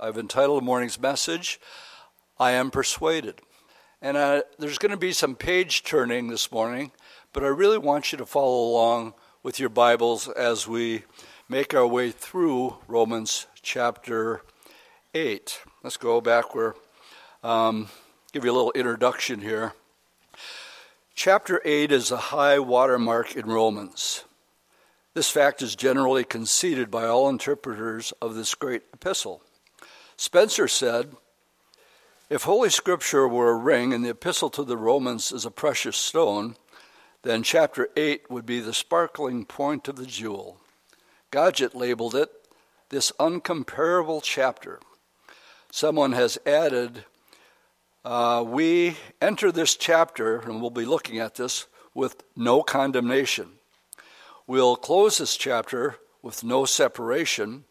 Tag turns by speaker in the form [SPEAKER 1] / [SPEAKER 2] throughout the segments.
[SPEAKER 1] I've entitled the morning's message, I Am Persuaded. And uh, there's going to be some page turning this morning, but I really want you to follow along with your Bibles as we make our way through Romans chapter 8. Let's go back where, um, give you a little introduction here. Chapter 8 is a high watermark in Romans. This fact is generally conceded by all interpreters of this great epistle. Spencer said, If Holy Scripture were a ring and the epistle to the Romans is a precious stone, then chapter 8 would be the sparkling point of the jewel. Godet labeled it this uncomparable chapter. Someone has added, uh, We enter this chapter, and we'll be looking at this, with no condemnation. We'll close this chapter with no separation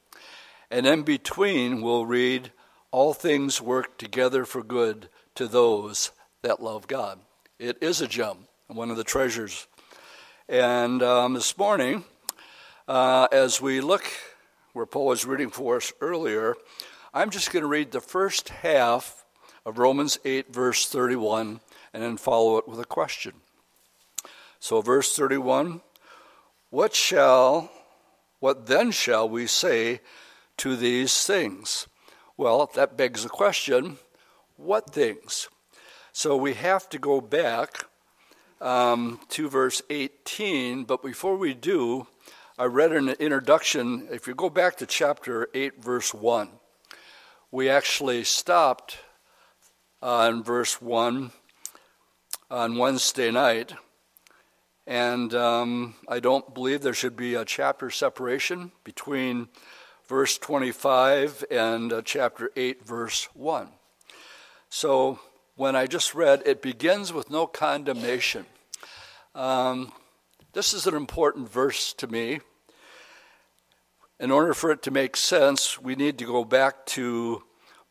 [SPEAKER 1] and in between, we'll read, All things work together for good to those that love God. It is a gem, one of the treasures. And um, this morning, uh, as we look where Paul was reading for us earlier, I'm just going to read the first half of Romans 8, verse 31, and then follow it with a question. So, verse 31 What shall, what then shall we say to these things? Well, that begs the question what things? So we have to go back um, to verse 18, but before we do, I read an introduction. If you go back to chapter 8, verse 1, we actually stopped on verse 1 on Wednesday night. And um, I don't believe there should be a chapter separation between verse 25 and uh, chapter 8, verse 1. So when I just read, it begins with no condemnation. Um, this is an important verse to me. In order for it to make sense, we need to go back to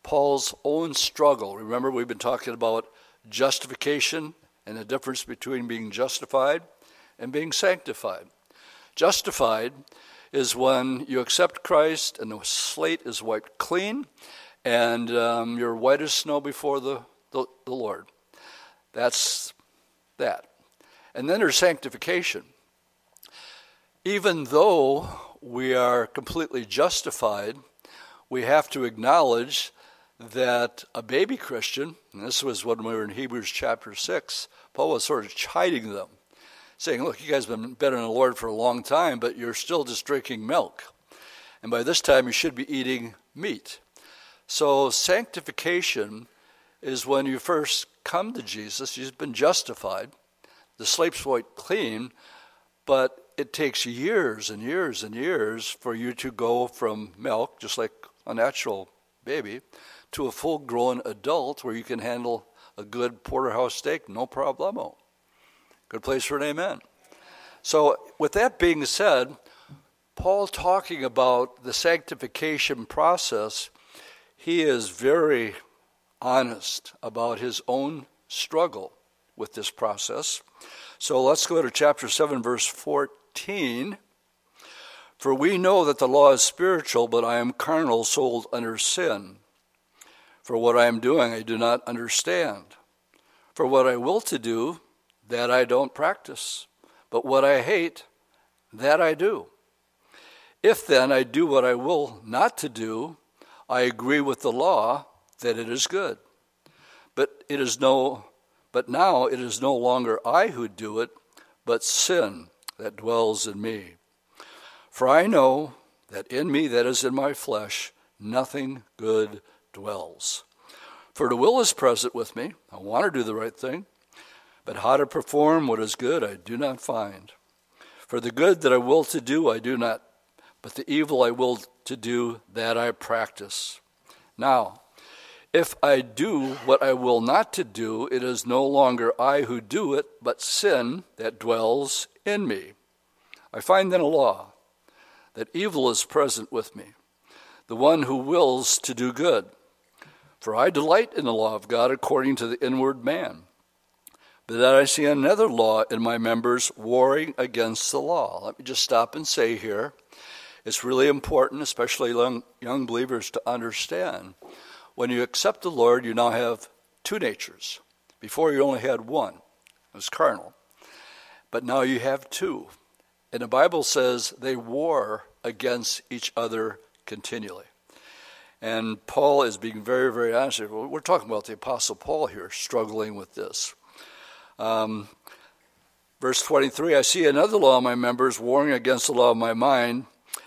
[SPEAKER 1] Paul's own struggle. Remember, we've been talking about justification and the difference between being justified and being sanctified. Justified is when you accept Christ and the slate is wiped clean and um, you're white as snow before the, the, the Lord. That's that. And then there's sanctification. Even though we are completely justified, we have to acknowledge that a baby Christian, and this was when we were in Hebrews chapter 6, Paul was sort of chiding them saying, Look, you guys have been, been in the Lord for a long time, but you're still just drinking milk. And by this time, you should be eating meat. So, sanctification is when you first come to Jesus, you've been justified, the slate's wiped clean, but it takes years and years and years for you to go from milk, just like a natural baby, to a full grown adult where you can handle a good porterhouse steak, no problemo. Good place for an amen. So, with that being said, Paul talking about the sanctification process, he is very honest about his own struggle with this process. So let's go to chapter 7, verse 14. For we know that the law is spiritual, but I am carnal, sold under sin. For what I am doing, I do not understand. For what I will to do, that I don't practice. But what I hate, that I do. If then I do what I will not to do, I agree with the law that it is good. But it is no but now it is no longer I who do it, but sin that dwells in me. For I know that in me that is in my flesh nothing good dwells. For the will is present with me. I want to do the right thing but how to perform what is good I do not find. For the good that I will to do I do not, but the evil I will to do that I practice. Now, if I do what I will not to do, it is no longer I who do it, but sin that dwells in me. I find then a law that evil is present with me, the one who wills to do good. For I delight in the law of God according to the inward man but that I see another law in my members warring against the law. Let me just stop and say here It's really important, especially young, young believers, to understand. When you accept the Lord, you now have two natures. Before, you only had one, it was carnal. But now you have two. And the Bible says they war against each other continually. And Paul is being very, very honest. We're talking about the Apostle Paul here, struggling with this. Um, verse 23 I see another law of my members warring against the law of my mind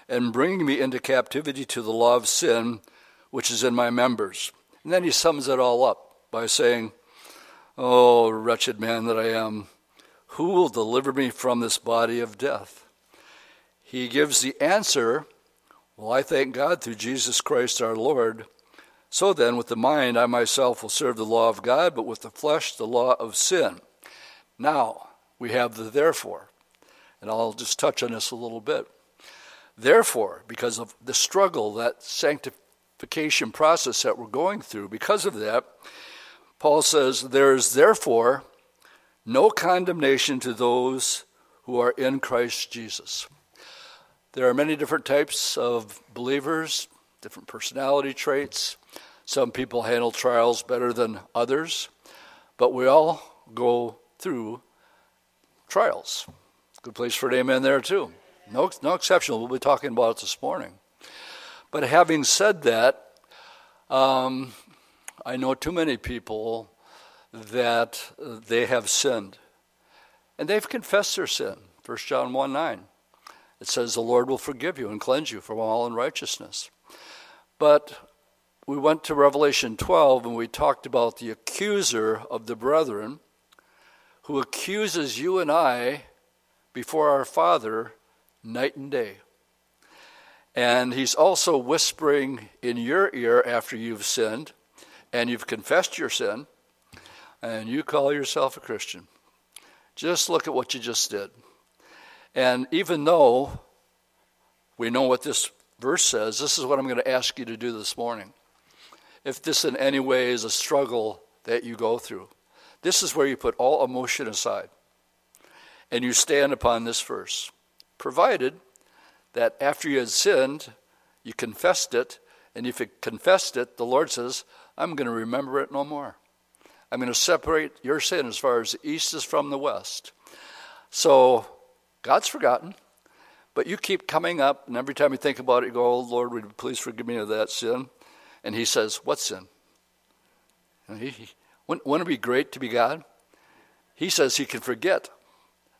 [SPEAKER 1] and bringing me into captivity to the law of sin which is in my members. And then he sums it all up by saying, Oh, wretched man that I am, who will deliver me from this body of death? He gives the answer well, I thank God through Jesus Christ our Lord. So then, with the mind, I myself will serve the law of God, but with the flesh, the law of sin. Now, we have the therefore. And I'll just touch on this a little bit. Therefore, because of the struggle, that sanctification process that we're going through, because of that, Paul says, There is therefore no condemnation to those who are in Christ Jesus. There are many different types of believers, different personality traits. Some people handle trials better than others, but we all go through trials. Good place for an amen there, too. No, no exception. We'll be talking about it this morning. But having said that, um, I know too many people that they have sinned. And they've confessed their sin. 1 John 1 9. It says, The Lord will forgive you and cleanse you from all unrighteousness. But we went to Revelation 12 and we talked about the accuser of the brethren who accuses you and I before our Father night and day. And he's also whispering in your ear after you've sinned and you've confessed your sin and you call yourself a Christian. Just look at what you just did. And even though we know what this verse says, this is what I'm going to ask you to do this morning. If this in any way is a struggle that you go through, this is where you put all emotion aside and you stand upon this verse. Provided that after you had sinned, you confessed it, and if you confessed it, the Lord says, I'm going to remember it no more. I'm going to separate your sin as far as the east is from the west. So God's forgotten, but you keep coming up, and every time you think about it, you go, Oh Lord, would you please forgive me of that sin? And He says, What sin? He, wouldn't, it be great to be God? He says He can forget.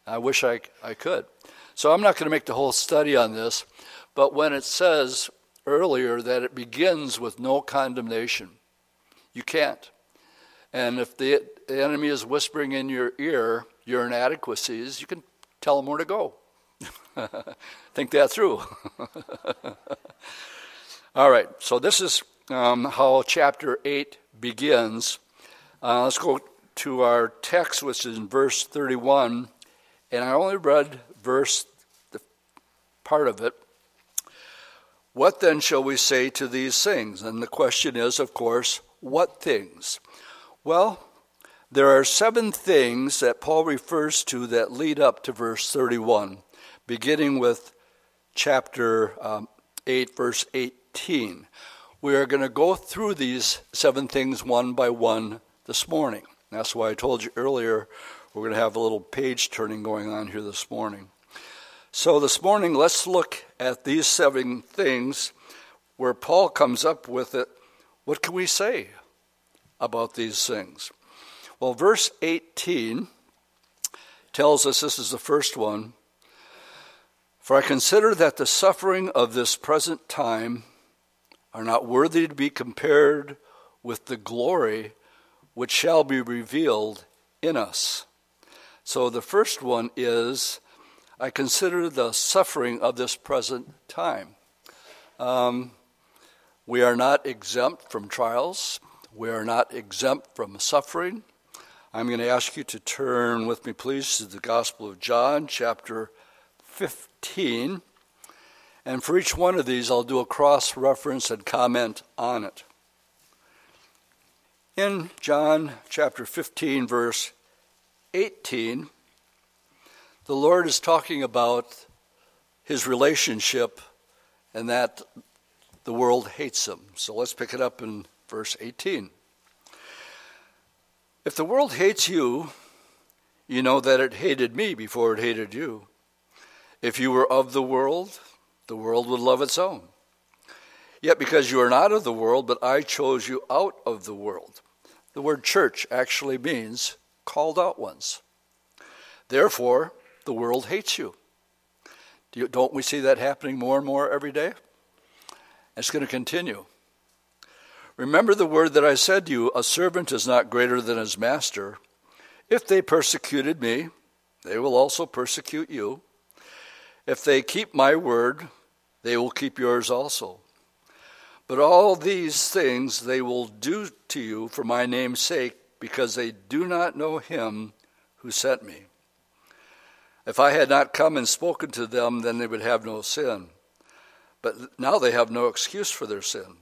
[SPEAKER 1] I wish I, I could. So I'm not going to make the whole study on this, but when it says earlier that it begins with no condemnation, you can't. And if the enemy is whispering in your ear your inadequacies, you can tell them where to go. Think that through. All right, so this is um, how chapter 8 begins. Uh, let's go to our text, which is in verse 31. And I only read verse, the part of it. What then shall we say to these things? And the question is, of course, what things? Well, there are seven things that Paul refers to that lead up to verse 31, beginning with chapter um, 8, verse 18. We are going to go through these seven things one by one this morning. That's why I told you earlier we're going to have a little page turning going on here this morning. So, this morning, let's look at these seven things where Paul comes up with it. What can we say about these things? Well, verse 18 tells us this is the first one. For I consider that the suffering of this present time are not worthy to be compared with the glory which shall be revealed in us. So the first one is I consider the suffering of this present time. Um, we are not exempt from trials, we are not exempt from suffering. I'm going to ask you to turn with me, please, to the Gospel of John, chapter 15. And for each one of these, I'll do a cross reference and comment on it. In John chapter 15, verse 18, the Lord is talking about his relationship and that the world hates him. So let's pick it up in verse 18. If the world hates you, you know that it hated me before it hated you. If you were of the world, the world would love its own. Yet because you are not of the world, but I chose you out of the world. The word church actually means called out ones. Therefore, the world hates you. Do you, don't we see that happening more and more every day? It's going to continue. Remember the word that I said to you a servant is not greater than his master. If they persecuted me, they will also persecute you. If they keep my word, they will keep yours also. But all these things they will do to you for my name's sake, because they do not know him who sent me. If I had not come and spoken to them, then they would have no sin. But now they have no excuse for their sin.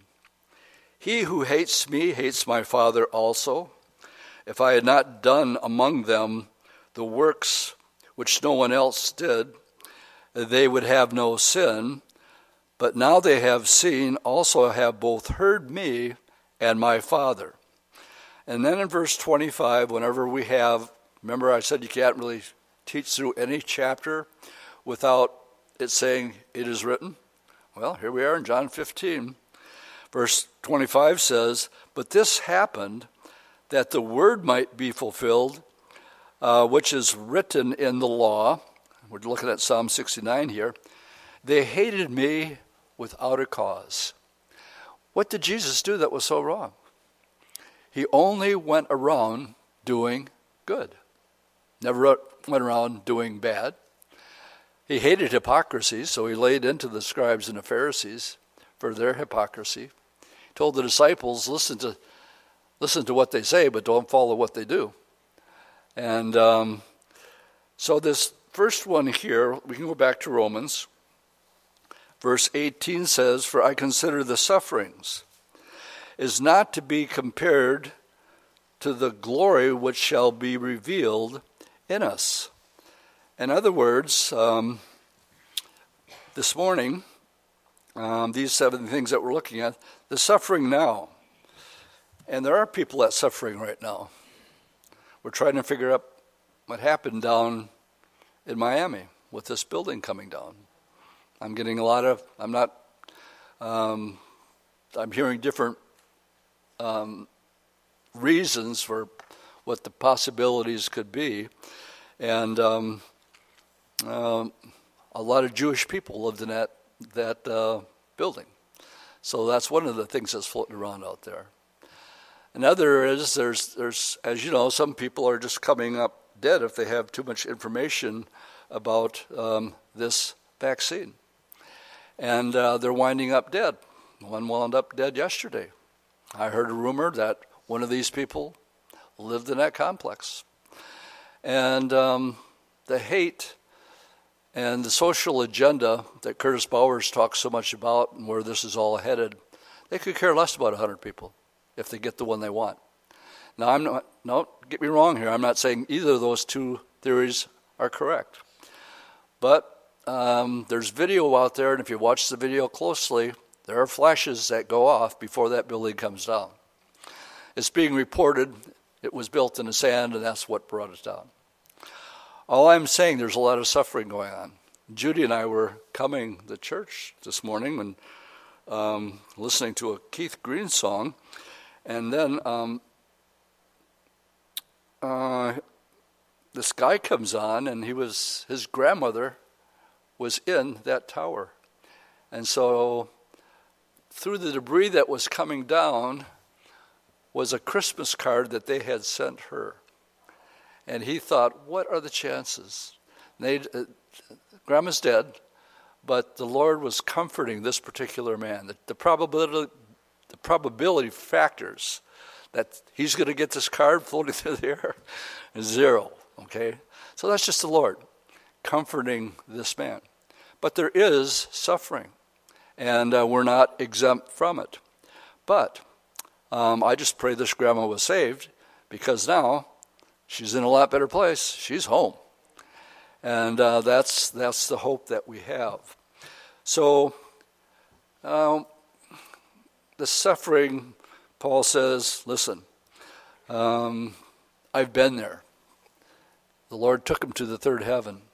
[SPEAKER 1] He who hates me hates my Father also. If I had not done among them the works which no one else did, they would have no sin. But now they have seen, also have both heard me and my Father. And then in verse 25, whenever we have, remember I said you can't really teach through any chapter without it saying it is written? Well, here we are in John 15. Verse 25 says, But this happened that the word might be fulfilled, uh, which is written in the law. We're looking at Psalm 69 here. They hated me without a cause. What did Jesus do that was so wrong? He only went around doing good, never went around doing bad. He hated hypocrisy, so he laid into the scribes and the Pharisees for their hypocrisy. He told the disciples, listen to, listen to what they say, but don't follow what they do. And um, so, this first one here, we can go back to Romans. Verse 18 says, For I consider the sufferings is not to be compared to the glory which shall be revealed in us. In other words, um, this morning, um, these seven things that we're looking at, the suffering now. And there are people that suffering right now. We're trying to figure out what happened down in Miami with this building coming down. I'm getting a lot of, I'm not, um, I'm hearing different um, reasons for what the possibilities could be. And um, um, a lot of Jewish people lived in that that uh, building. So that's one of the things that's floating around out there. Another is there's there's as you know some people are just coming up dead if they have too much information about um, this vaccine, and uh, they're winding up dead. One wound up dead yesterday. I heard a rumor that one of these people lived in that complex, and um, the hate and the social agenda that Curtis Bowers talks so much about and where this is all headed, they could care less about 100 people if they get the one they want. Now, I'm not, no, get me wrong here. I'm not saying either of those two theories are correct. But um, there's video out there, and if you watch the video closely, there are flashes that go off before that building comes down. It's being reported it was built in the sand, and that's what brought it down. All I'm saying, there's a lot of suffering going on. Judy and I were coming to church this morning and um, listening to a Keith Green song, and then um, uh, this guy comes on, and he was his grandmother was in that tower, and so through the debris that was coming down was a Christmas card that they had sent her. And he thought, what are the chances? They, uh, grandma's dead, but the Lord was comforting this particular man. The, the probability, the probability factors that he's going to get this card floating through the air is zero. Okay, so that's just the Lord comforting this man. But there is suffering, and uh, we're not exempt from it. But um, I just pray this grandma was saved because now she's in a lot better place. She's home. And uh, that's, that's the hope that we have. So Um, the suffering, Paul says, listen, um, I've been there. The Lord took him to the third heaven.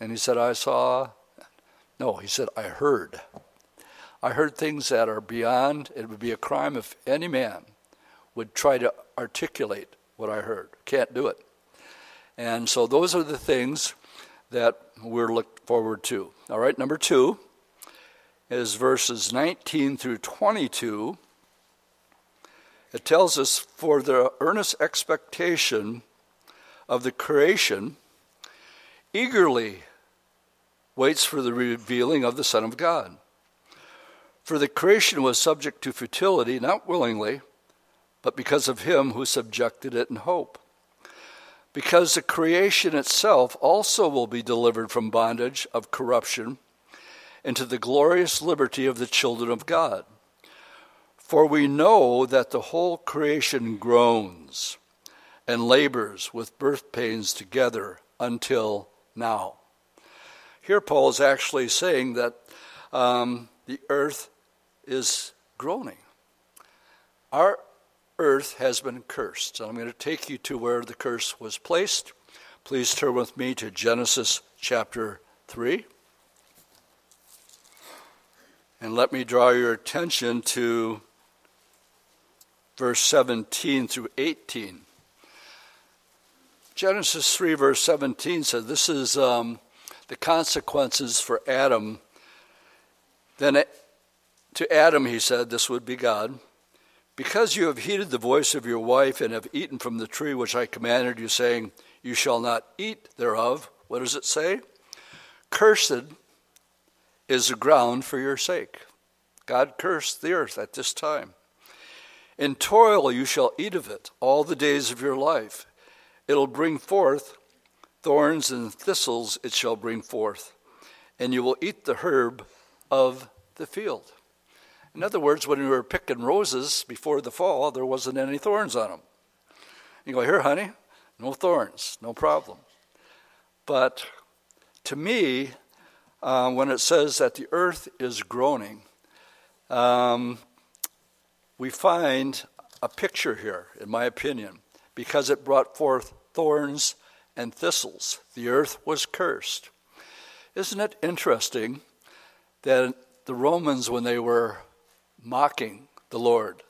[SPEAKER 1] And he said, I saw. No, he said, I heard. I heard things that are beyond, it would be a crime if any man would try to articulate what I heard. Can't do it. And so those are the things that we're look forward to. All right, number two is verses 19 through 22. It tells us, for the earnest expectation of the creation eagerly waits for the revealing of the Son of God. For the creation was subject to futility, not willingly, but because of him who subjected it in hope. Because the creation itself also will be delivered from bondage of corruption into the glorious liberty of the children of God. For we know that the whole creation groans and labors with birth pains together until now. Here, Paul is actually saying that um, the earth is groaning. Our earth has been cursed. I'm going to take you to where the curse was placed. Please turn with me to Genesis chapter 3. And let me draw your attention to verse 17 through 18. Genesis 3, verse 17 says, This is um, the consequences for Adam. Then to Adam, he said, This would be God. Because you have heeded the voice of your wife and have eaten from the tree which I commanded you, saying, You shall not eat thereof. What does it say? Cursed is the ground for your sake. God cursed the earth at this time. In toil you shall eat of it all the days of your life. It'll bring forth thorns and thistles, it shall bring forth, and you will eat the herb of the field. In other words, when we were picking roses before the fall, there wasn't any thorns on them. You go, here, honey, no thorns, no problem. But to me, uh, when it says that the earth is groaning, um, we find a picture here, in my opinion, because it brought forth thorns and thistles. The earth was cursed. Isn't it interesting that the Romans, when they were mocking the Lord,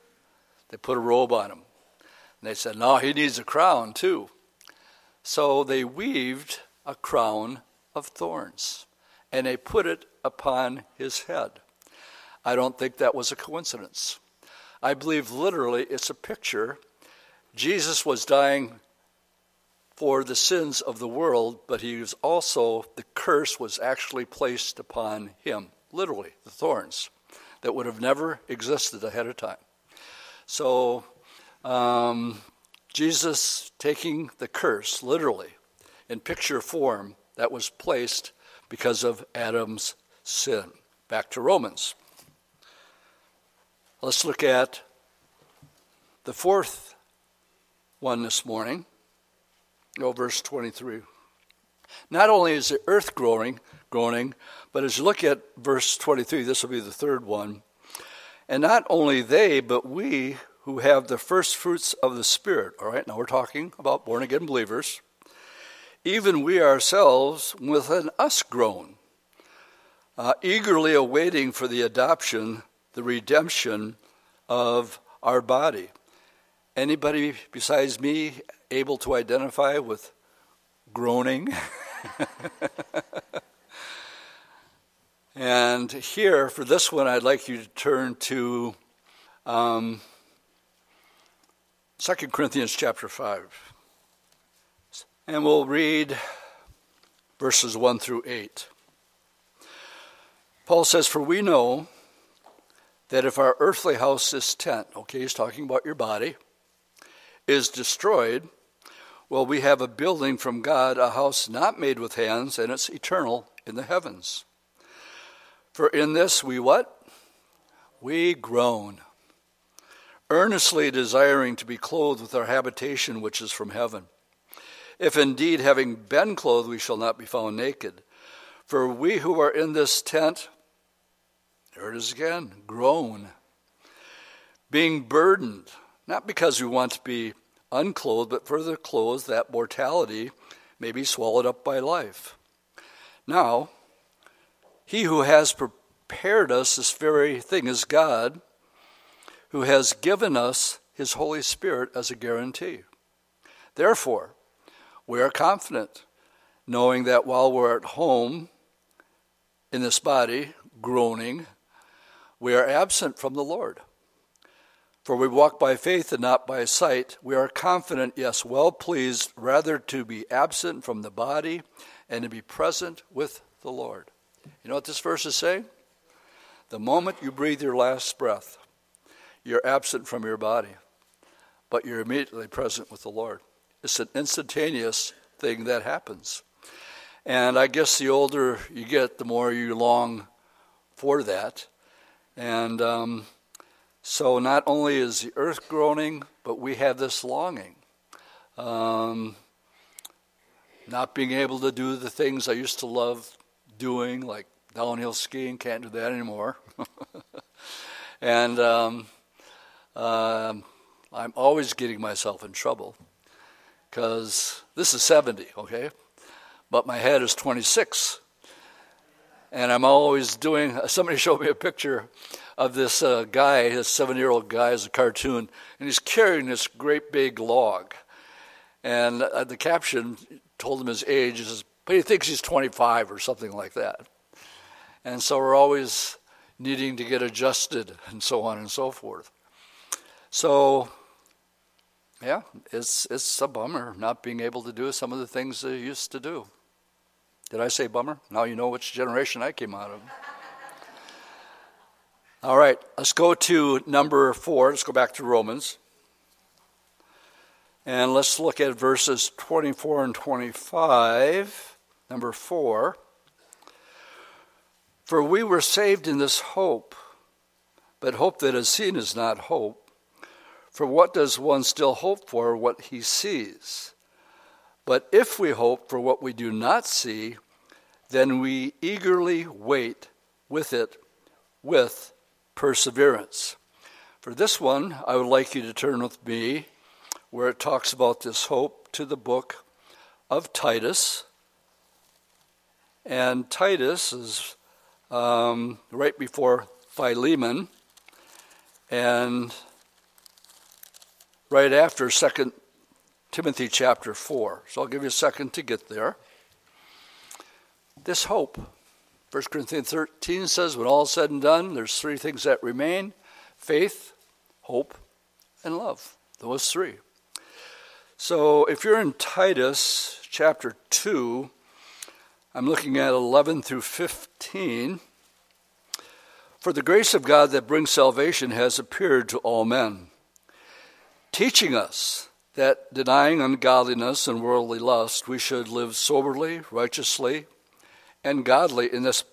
[SPEAKER 1] they put a robe on him. And they said, No, he needs a crown too. So they weaved a crown of thorns and they put it upon his head. I don't think that was a coincidence. I believe literally it's a picture. Jesus was dying for the sins of the world, but he was also, the curse was actually placed upon him, literally, the thorns that would have never existed ahead of time. So, um, Jesus taking the curse, literally, in picture form, that was placed because of Adam's sin. Back to Romans. Let's look at the fourth one this morning. Oh, verse 23. Not only is the earth growing, groaning, but as you look at verse 23, this will be the third one. And not only they, but we who have the first fruits of the Spirit, all right, now we're talking about born again believers, even we ourselves within us groan, uh, eagerly awaiting for the adoption, the redemption of our body. Anybody besides me able to identify with groaning? and here, for this one, I'd like you to turn to um, 2 Corinthians chapter 5. And we'll read verses 1 through 8. Paul says, For we know that if our earthly house, this tent, okay, he's talking about your body, is destroyed, well, we have a building from God, a house not made with hands, and it's eternal in the heavens. For in this we what? We groan, earnestly desiring to be clothed with our habitation which is from heaven. If indeed, having been clothed, we shall not be found naked. For we who are in this tent, There it is again groan. Being burdened, not because we want to be unclothed, but further clothed that mortality may be swallowed up by life. Now, he who has prepared us this very thing is God, who has given us his Holy Spirit as a guarantee. Therefore, we are confident, knowing that while we're at home in this body, groaning, we are absent from the Lord. For we walk by faith and not by sight. We are confident, yes, well pleased, rather to be absent from the body and to be present with the Lord. You know what this verse is saying? The moment you breathe your last breath, you're absent from your body, but you're immediately present with the Lord. It's an instantaneous thing that happens. And I guess the older you get, the more you long for that. And um, so not only is the earth groaning, but we have this longing. Um, not being able to do the things I used to love doing, like downhill skiing, can't do that anymore. and um, uh, I'm always getting myself in trouble because this is 70, okay? But my head is 26. And I'm always doing, somebody showed me a picture of this uh, guy, this seven year old guy, as a cartoon, and he's carrying this great big log. And uh, the caption told him his age, says, but he thinks he's 25 or something like that. And so we're always needing to get adjusted and so on and so forth. So, yeah, it's, it's a bummer not being able to do some of the things they used to do. Did I say bummer? Now you know which generation I came out of. All right, let's go to number four. Let's go back to Romans. And let's look at verses 24 and 25. Number four. For we were saved in this hope, but hope that is seen is not hope. For what does one still hope for what he sees? But if we hope for what we do not see, then we eagerly wait with it with perseverance. For this one, I would like you to turn with me where it talks about this hope to the book of Titus. And Titus is um, right before Philemon and right after Second Timothy chapter 4. So I'll give you a second to get there. This hope 1 Corinthians 13 says, when all is said and done, there's three things that remain faith, hope, and love. Those three. So if you're in Titus chapter 2, I'm looking at 11 through 15. For the grace of God that brings salvation has appeared to all men, teaching us that denying ungodliness and worldly lust, we should live soberly, righteously, and godly in this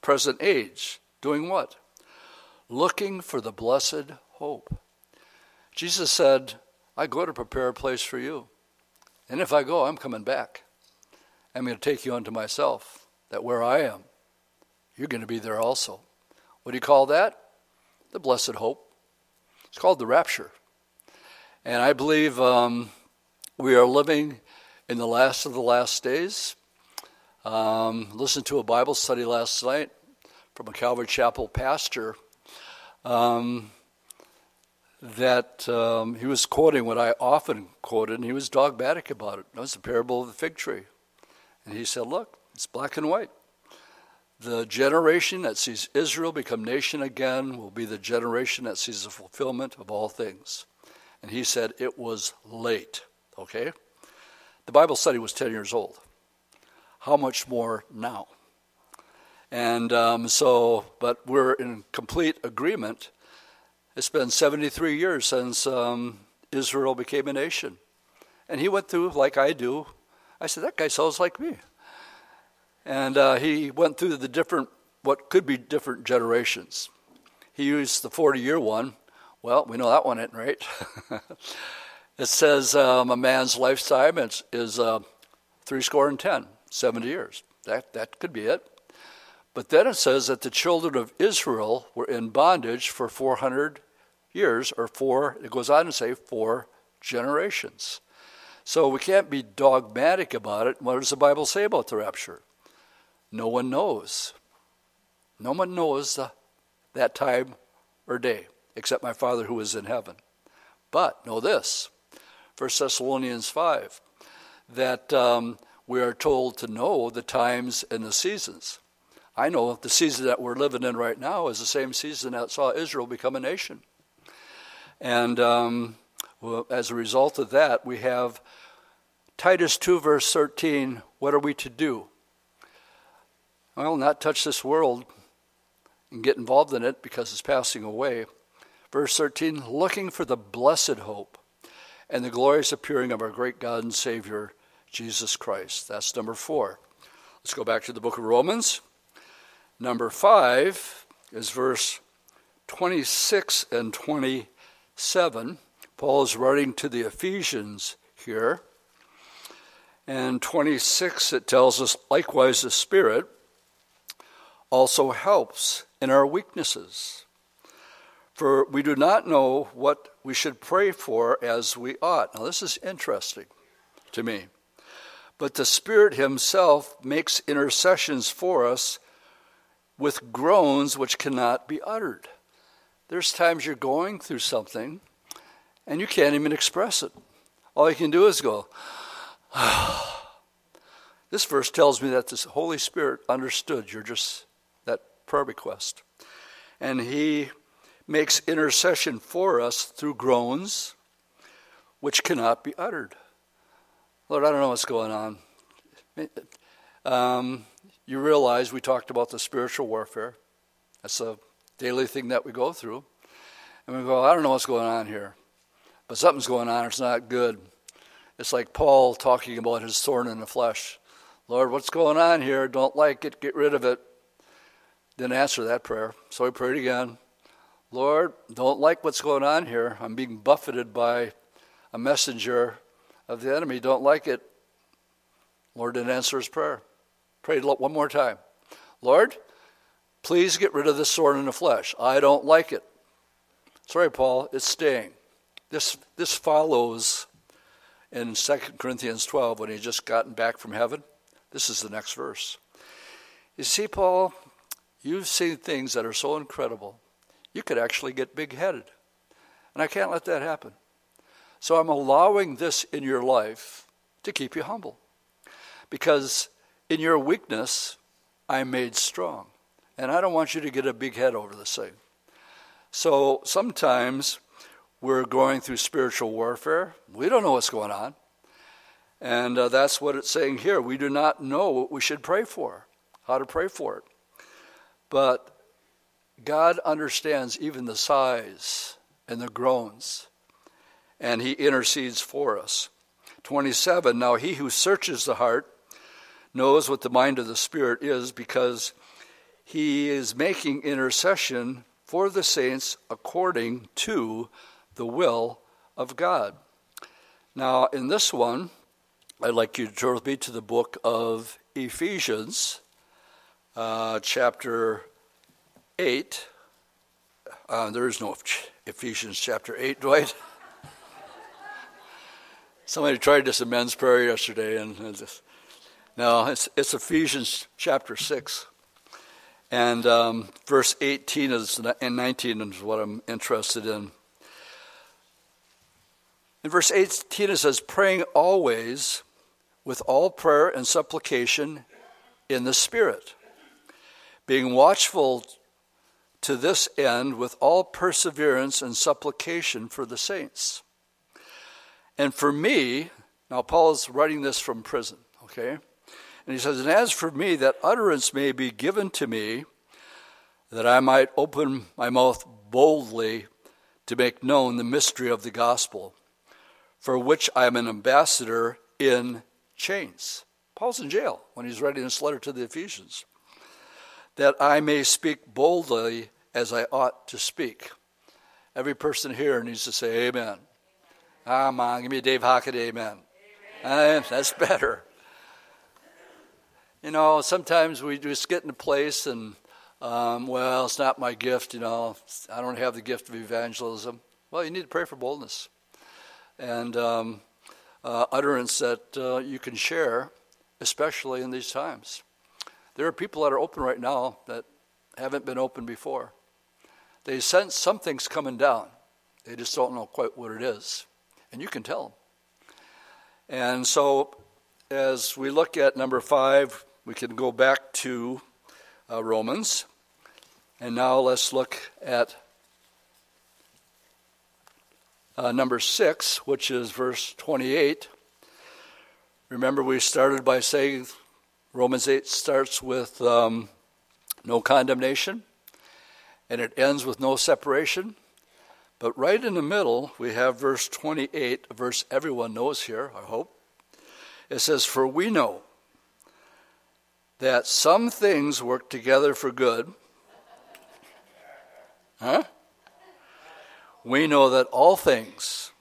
[SPEAKER 1] present age. Doing what? Looking for the blessed hope. Jesus said, I go to prepare a place for you. And if I go, I'm coming back. I'm going to take you unto myself, that where I am, you're going to be there also. What do you call that? The blessed hope. It's called the rapture. And I believe um, we are living in the last of the last days. Um, listened to a Bible study last night from a Calvary Chapel pastor um, that um, he was quoting what I often quoted, and he was dogmatic about it. It was the parable of the fig tree. And he said, Look, it's black and white. The generation that sees Israel become nation again will be the generation that sees the fulfillment of all things. And he said it was late, okay? The Bible study was 10 years old how much more now? And um, so, but we're in complete agreement. It's been 73 years since um, Israel became a nation. And he went through, like I do, I said, that guy sounds like me. And uh, he went through the different, what could be different generations. He used the 40 year one. Well, we know that one isn't right. it says um, a man's lifetime is, is uh, three score and ten. 70 years. That, that could be it. But then it says that the children of Israel were in bondage for 400 years, or four, it goes on to say four generations. So we can't be dogmatic about it. What does the Bible say about the rapture? No one knows. No one knows the, that time or day except my Father who is in heaven. But know this 1 Thessalonians 5 that um, we are told to know the times and the seasons. I know the season that we're living in right now is the same season that saw Israel become a nation. And um, well, as a result of that, we have Titus 2, verse 13. What are we to do? Well, not touch this world and get involved in it because it's passing away. Verse 13, looking for the blessed hope and the glorious appearing of our great God and Savior, Jesus Christ. That's number four. Let's go back to the book of Romans. Number five is verse 26 and 27. Paul is writing to the Ephesians here. And 26, it tells us, likewise, the Spirit also helps in our weaknesses. For we do not know what we should pray for as we ought. Now, this is interesting to me. But the Spirit Himself makes intercessions for us with groans which cannot be uttered. There's times you're going through something and you can't even express it. All you can do is go, This verse tells me that the Holy Spirit understood your just that prayer request. And he makes intercession for us through groans which cannot be uttered. Lord, I don't know what's going on. Um, you realize we talked about the spiritual warfare. That's a daily thing that we go through. And we go, I don't know what's going on here, but something's going on. It's not good. It's like Paul talking about his thorn in the flesh. Lord, what's going on here? Don't like it. Get rid of it. Didn't answer that prayer. So he prayed again. Lord, don't like what's going on here. I'm being buffeted by a messenger of the enemy. Don't like it. Lord didn't answer his prayer. Prayed one more time. Lord, please get rid of this sword in the flesh. I don't like it. Sorry, Paul, it's staying. This, this follows in 2 Corinthians 12 when he just gotten back from heaven. This is the next verse. You see, Paul, you've seen things that are so incredible, you could actually get big headed. And I can't let that happen. So I'm allowing this in your life to keep you humble. Because in your weakness, I'm made strong. And I don't want you to get a big head over this thing. So sometimes we're going through spiritual warfare. We don't know what's going on. And uh, that's what it's saying here. We do not know what we should pray for, how to pray for it. But God understands even the sighs and the groans, and He intercedes for us. 27 Now He who searches the heart knows what the mind of the Spirit is because he is making intercession for the saints according to the will of God. Now, in this one, I'd like you to turn with me to the book of Ephesians, uh, chapter 8. Uh, there is no Ephesians chapter 8, Dwight. Somebody tried this in men's prayer yesterday, and just, no, it's, it's Ephesians chapter 6. And um, verse 18 is, and 19 is what I'm interested in. In verse 18, it says, praying always with all prayer and supplication in the Spirit, being watchful to this end with all perseverance and supplication for the saints. And for me, now Paul is writing this from prison, okay? And he says, And as for me, that utterance may be given to me, that I might open my mouth boldly to make known the mystery of the gospel, for which I am an ambassador in chains. Paul's in jail when he's writing this letter to the Ephesians. That I may speak boldly as I ought to speak. Every person here needs to say amen. Come on, give me a Dave Hockett amen. amen. Uh, that's better. You know, sometimes we just get in a place and, um, well, it's not my gift, you know, I don't have the gift of evangelism. Well, you need to pray for boldness and um, uh, utterance that uh, you can share, especially in these times. There are people that are open right now that haven't been open before. They sense something's coming down. They just don't know quite what it is. And you can tell. And so, as we look at number five, we can go back to uh, Romans. And now let's look at uh, number six, which is verse 28. Remember, we started by saying Romans 8 starts with um, no condemnation, and it ends with no separation. But right in the middle, we have verse 28, a verse everyone knows here, I hope. It says, For we know that some things work together for good. Huh? We know that all things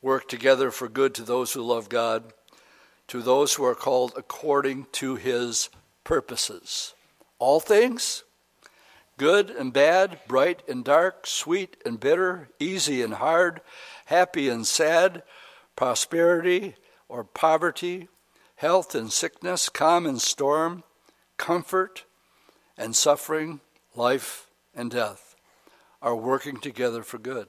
[SPEAKER 1] work together for good to those who love God, to those who are called according to his purposes. All things, good and bad, bright and dark, sweet and bitter, easy and hard, happy and sad, prosperity or poverty, health and sickness, calm and storm, comfort and suffering, life and death are working together for good.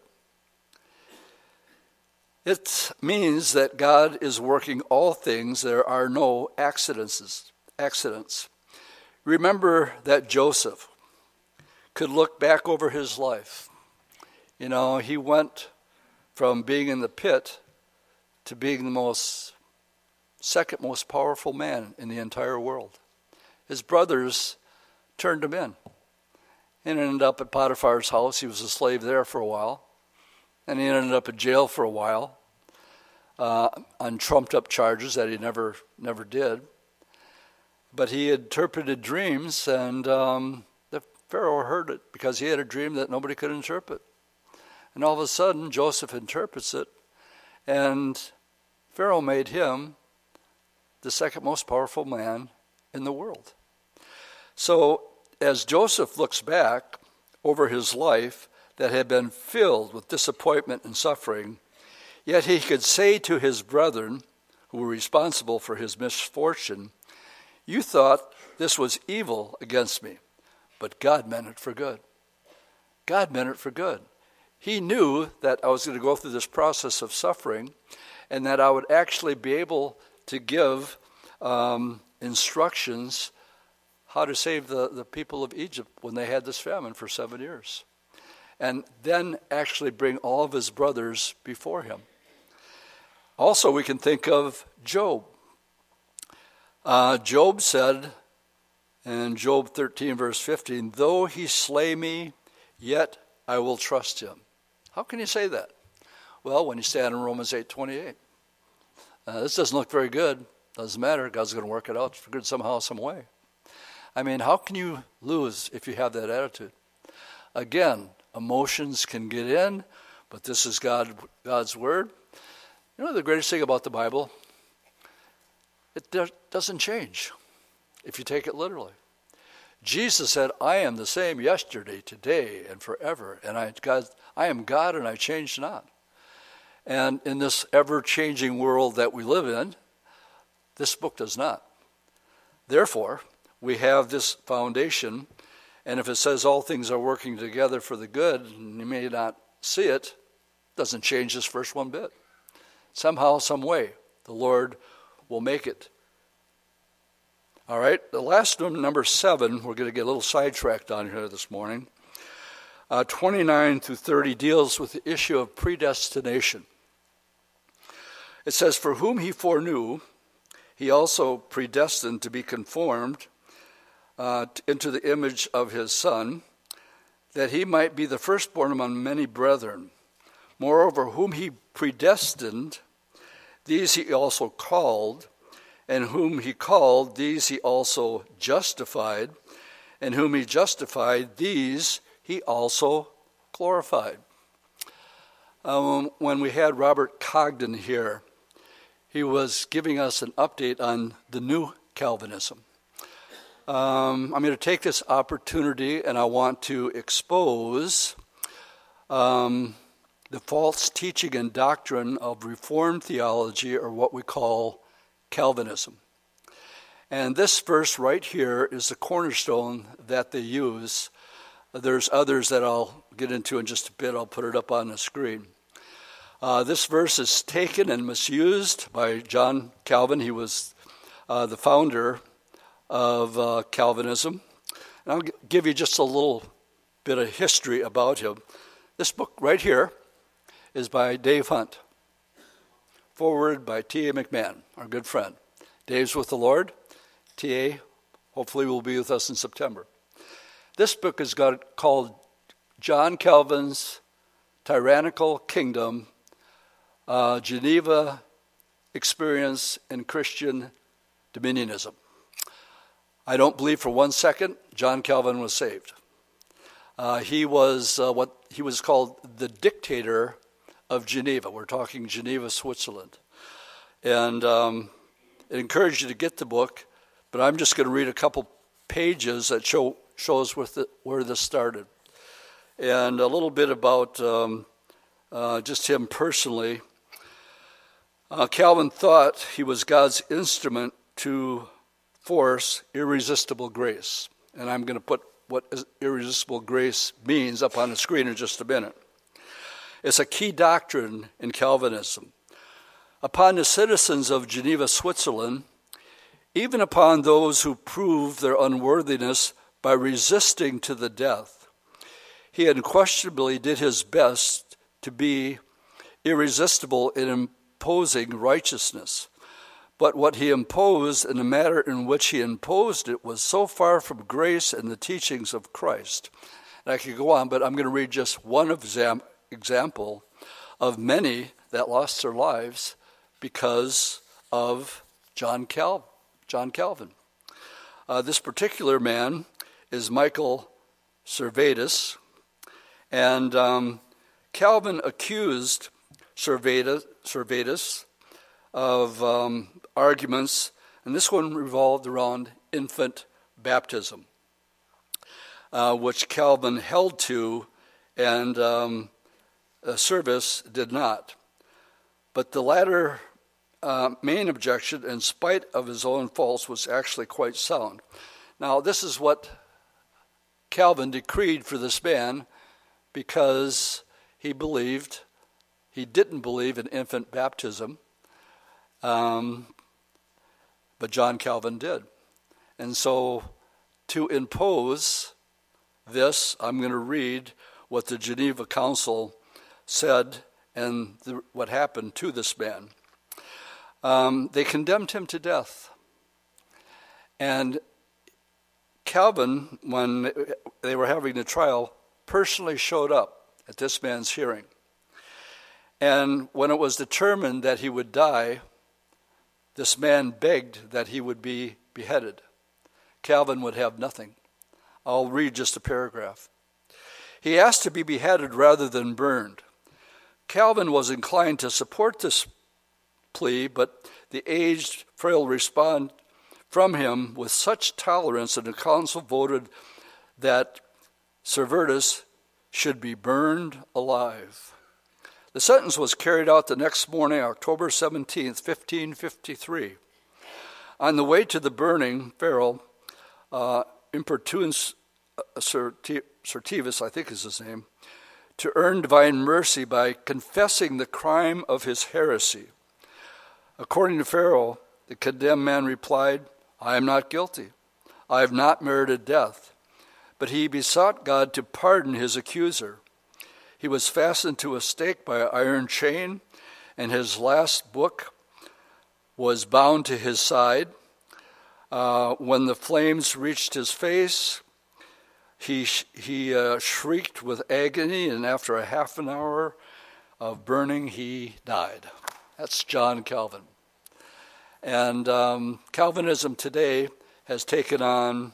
[SPEAKER 1] It means that God is working all things. There are no accidents. Accidents. Remember that Joseph could look back over his life. You know, he went from being in the pit to being the most second most powerful man in the entire world. His brothers turned him in and ended up at Potiphar's house. He was a slave there for a while and he ended up in jail for a while uh, on trumped up charges that he never never did. But he interpreted dreams, and um, Pharaoh heard it because he had a dream that nobody could interpret. And all of a sudden, Joseph interprets it, and Pharaoh made him the second most powerful man in the world. So, as Joseph looks back over his life, that had been filled with disappointment and suffering, yet he could say to his brethren who were responsible for his misfortune, You thought this was evil against me, but God meant it for good. God meant it for good. He knew that I was going to go through this process of suffering and that I would actually be able to give um, instructions how to save the, the people of Egypt when they had this famine for seven years and then actually bring all of his brothers before him. Also, we can think of Job. Uh, Job said in Job 13, verse 15, Though he slay me, yet I will trust him. How can you say that? Well, when you stand in Romans 8 28. Uh, this doesn't look very good. Doesn't matter. God's going to work it out for good somehow, some way. I mean, how can you lose if you have that attitude? Again, Emotions can get in, but this is God, God's Word. You know the greatest thing about the Bible? It doesn't change if you take it literally. Jesus said, I am the same yesterday, today, and forever. And I, God, I am God and I change not. And in this ever changing world that we live in, this book does not. Therefore, we have this foundation and if it says all things are working together for the good, and you may not see it, doesn't change this first one bit. Somehow, some way, the Lord will make it. All right, the last one, number seven, we're going to get a little sidetracked on here this morning. Uh, 29 through 30 deals with the issue of predestination. It says, For whom he foreknew, he also predestined to be conformed uh, into the image of his Son, that he might be the firstborn among many brethren. Moreover, whom he predestined, these he also called, and whom he called, these he also justified, and whom he justified, these he also glorified. Um, when we had Robert Congdon here, he was giving us an update on the new Calvinism. Um, I'm going to take this opportunity and I want to expose um, the false teaching and doctrine of Reformed theology, or what we call Calvinism. And this verse right here is the cornerstone that they use. There's others that I'll get into in just a bit. I'll put it up on the screen. Uh, this verse is taken and misused by John Calvin. He was uh, the founder of uh, Calvinism. And I'll give you just a little bit of history about him. This book right here is by Dave Hunt, forward by T.A. McMahon, our good friend. Dave's with the Lord. T.A. hopefully will be with us in September. This book is got, called John Calvin's Tyrannical Kingdom, uh, Geneva Experience in Christian Dominionism. I don't believe for one second John Calvin was saved. Uh, he was uh, what he was called the dictator of Geneva. We're talking Geneva, Switzerland. And um, I encourage you to get the book. But I'm just going to read a couple pages that show shows the, where this started, and a little bit about um, uh, just him personally. Uh, Calvin thought he was God's instrument to force irresistible grace, and I'm going to put what irresistible grace means up on the screen in just a minute. It's a key doctrine in Calvinism. Upon the citizens of Geneva, Switzerland, even upon those who prove their unworthiness by resisting to the death. He unquestionably did his best to be irresistible in imposing righteousness. But what he imposed and the manner in which he imposed it was so far from grace and the teachings of Christ. And I could go on, but I'm going to read just one exam- example of many that lost their lives because of John Calvin. John Calvin. Uh, this particular man is Michael Servetus, and um, Calvin accused Servetus, Servetus of um, arguments, and this one revolved around infant baptism, uh, which Calvin held to and um, Servetus did not. But the latter uh, main objection, in spite of his own faults, was actually quite sound. Now, this is what Calvin decreed for this man because he believed, he didn't believe in infant baptism, um, but John Calvin did. And so, to impose this, I'm going to read what the Geneva Council said and the, what happened to this man. Um, they condemned him to death. And Calvin, when they were having the trial, personally showed up at this man's hearing. And when it was determined that he would die, this man begged that he would be beheaded. Calvin would have nothing. I'll read just a paragraph. He asked to be beheaded rather than burned. Calvin was inclined to support this plea, but the aged, Farel respond from him with such tolerance that the council voted that Servetus should be burned alive. The sentence was carried out the next morning, October 17, 1553. On the way to the burning, Farel, uh, Importunus uh, Certivus, I think is his name, to earn divine mercy by confessing the crime of his heresy. According to Farel, the condemned man replied, I am not guilty. I have not merited death. But he besought God to pardon his accuser. He was fastened to a stake by an iron chain, and his last book was bound to his side. Uh, when the flames reached his face, he, he uh, shrieked with agony, and after a half an hour of burning, he died. That's John Calvin. And um, Calvinism today has taken on,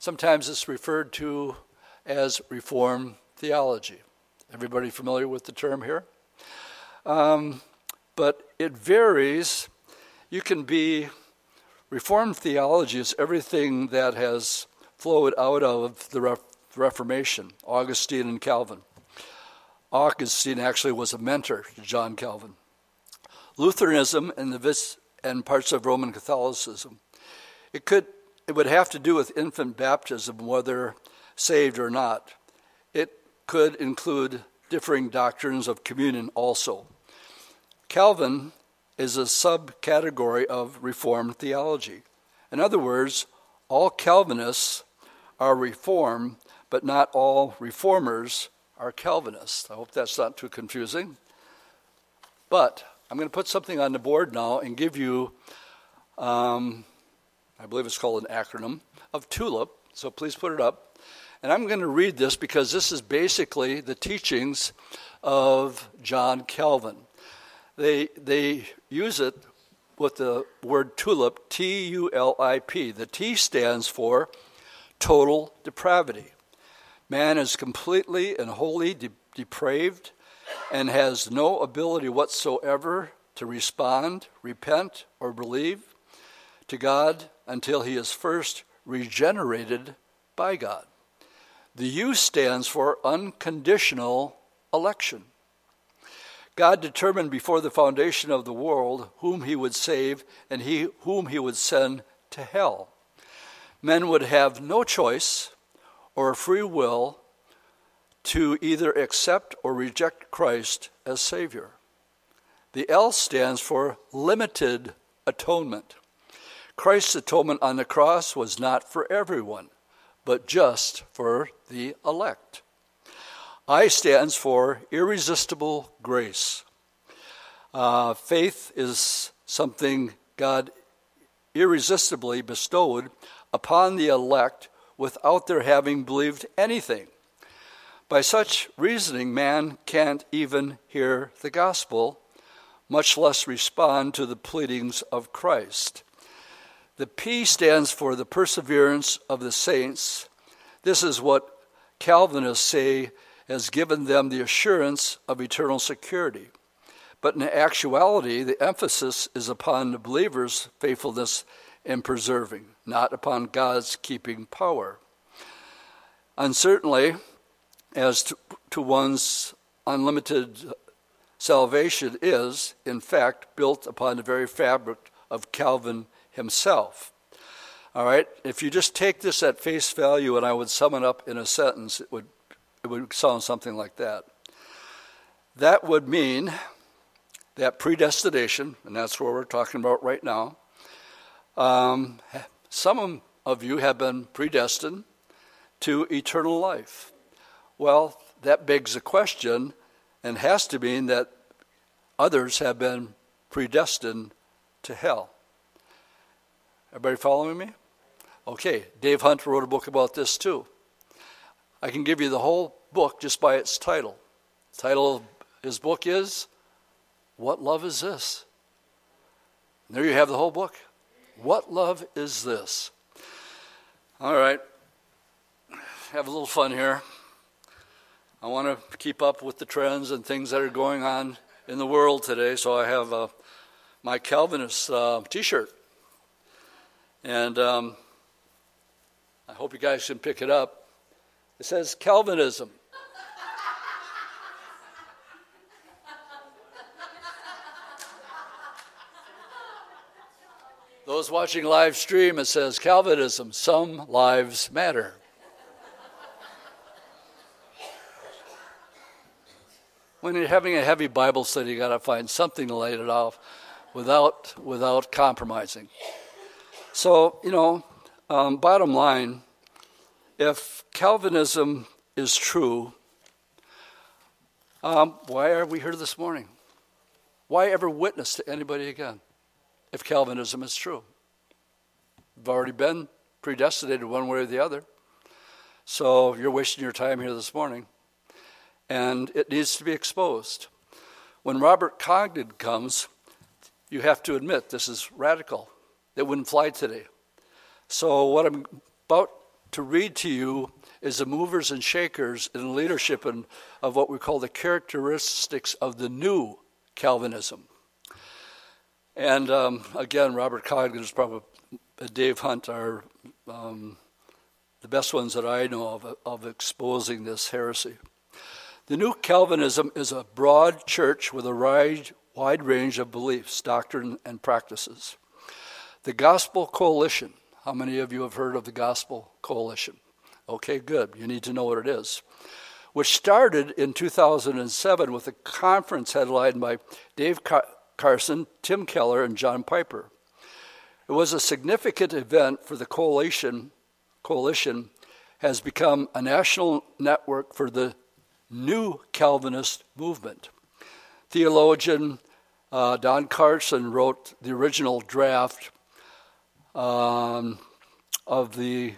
[SPEAKER 1] sometimes it's referred to as Reform theology. Everybody familiar with the term here? Um, but it varies. You can be Reformed theology is everything that has flowed out of the Reformation, Augustine and Calvin. Augustine actually was a mentor to John Calvin. Lutheranism and, the, and parts of Roman Catholicism. It could it would have to do with infant baptism, whether saved or not. It could include differing doctrines of communion also. Calvin is a subcategory of Reformed theology. In other words, all Calvinists are Reformed, but not all Reformers are Calvinists. I hope that's not too confusing. But I'm going to put something on the board now and give you, um, I believe it's called an acronym, of TULIP. So please put it up. And I'm going to read this because this is basically the teachings of John Calvin. They, they use it with the word tulip, T U L I P. The T stands for total depravity. Man is completely and wholly de- depraved and has no ability whatsoever to respond, repent, or believe to God until he is first regenerated by God. The U stands for unconditional election. God determined before the foundation of the world whom he would save and he, whom he would send to hell. Men would have no choice or free will to either accept or reject Christ as Savior. The L stands for limited atonement. Christ's atonement on the cross was not for everyone, but just for the elect. I stands for irresistible grace. Uh, faith is something God irresistibly bestowed upon the elect without their having believed anything. By such reasoning, man can't even hear the gospel, much less respond to the pleadings of Christ. The P stands for the perseverance of the saints. This is what Calvinists say has given them the assurance of eternal security. But in actuality, the emphasis is upon the believer's faithfulness in preserving, not upon God's keeping power. And certainly, as to, to one's unlimited salvation is, in fact, built upon the very fabric of Calvin himself. All right, if you just take this at face value and I would sum it up in a sentence, it would it would sound something like that. That would mean that predestination, and that's what we're talking about right now. Um, some of you have been predestined to eternal life. Well, that begs a question and has to mean that others have been predestined to hell. Everybody following me? Okay, Dave Hunt wrote a book about this too. I can give you the whole book just by its title. The title of his book is What Love Is This? And there you have the whole book. What love is this? All right. Have a little fun here. I want to keep up with the trends and things that are going on in the world today, so I have uh, my Calvinist uh, t shirt. And um, I hope you guys can pick it up. It says Calvinism. Those watching live stream, it says Calvinism, some lives matter. when you're having a heavy Bible study, you got to find something to light it off without, without compromising. So, you know, um, bottom line, if Calvinism is true, um, why are we here this morning? Why ever witness to anybody again if Calvinism is true? We've already been predestinated one way or the other. So you're wasting your time here this morning. And it needs to be exposed. When Robert Congdon comes, you have to admit this is radical. It wouldn't fly today. So, what I'm about to read to you is the movers and shakers in leadership and of what we call the characteristics of the new Calvinism. And um, again, Robert Congdon is probably Dave Hunt are um, the best ones that I know of, of exposing this heresy. The New Calvinism is a broad church with a wide, wide range of beliefs, doctrine, and practices. The Gospel Coalition. How many of you have heard of the Gospel Coalition? Okay, good. You need to know what it is. Which started in 2007 with a conference headlined by Dave Carson, Tim Keller, and John Piper. It was a significant event for the coalition. Coalition has become a national network for the new Calvinist movement. Theologian uh, Don Carson wrote the original draft um, of the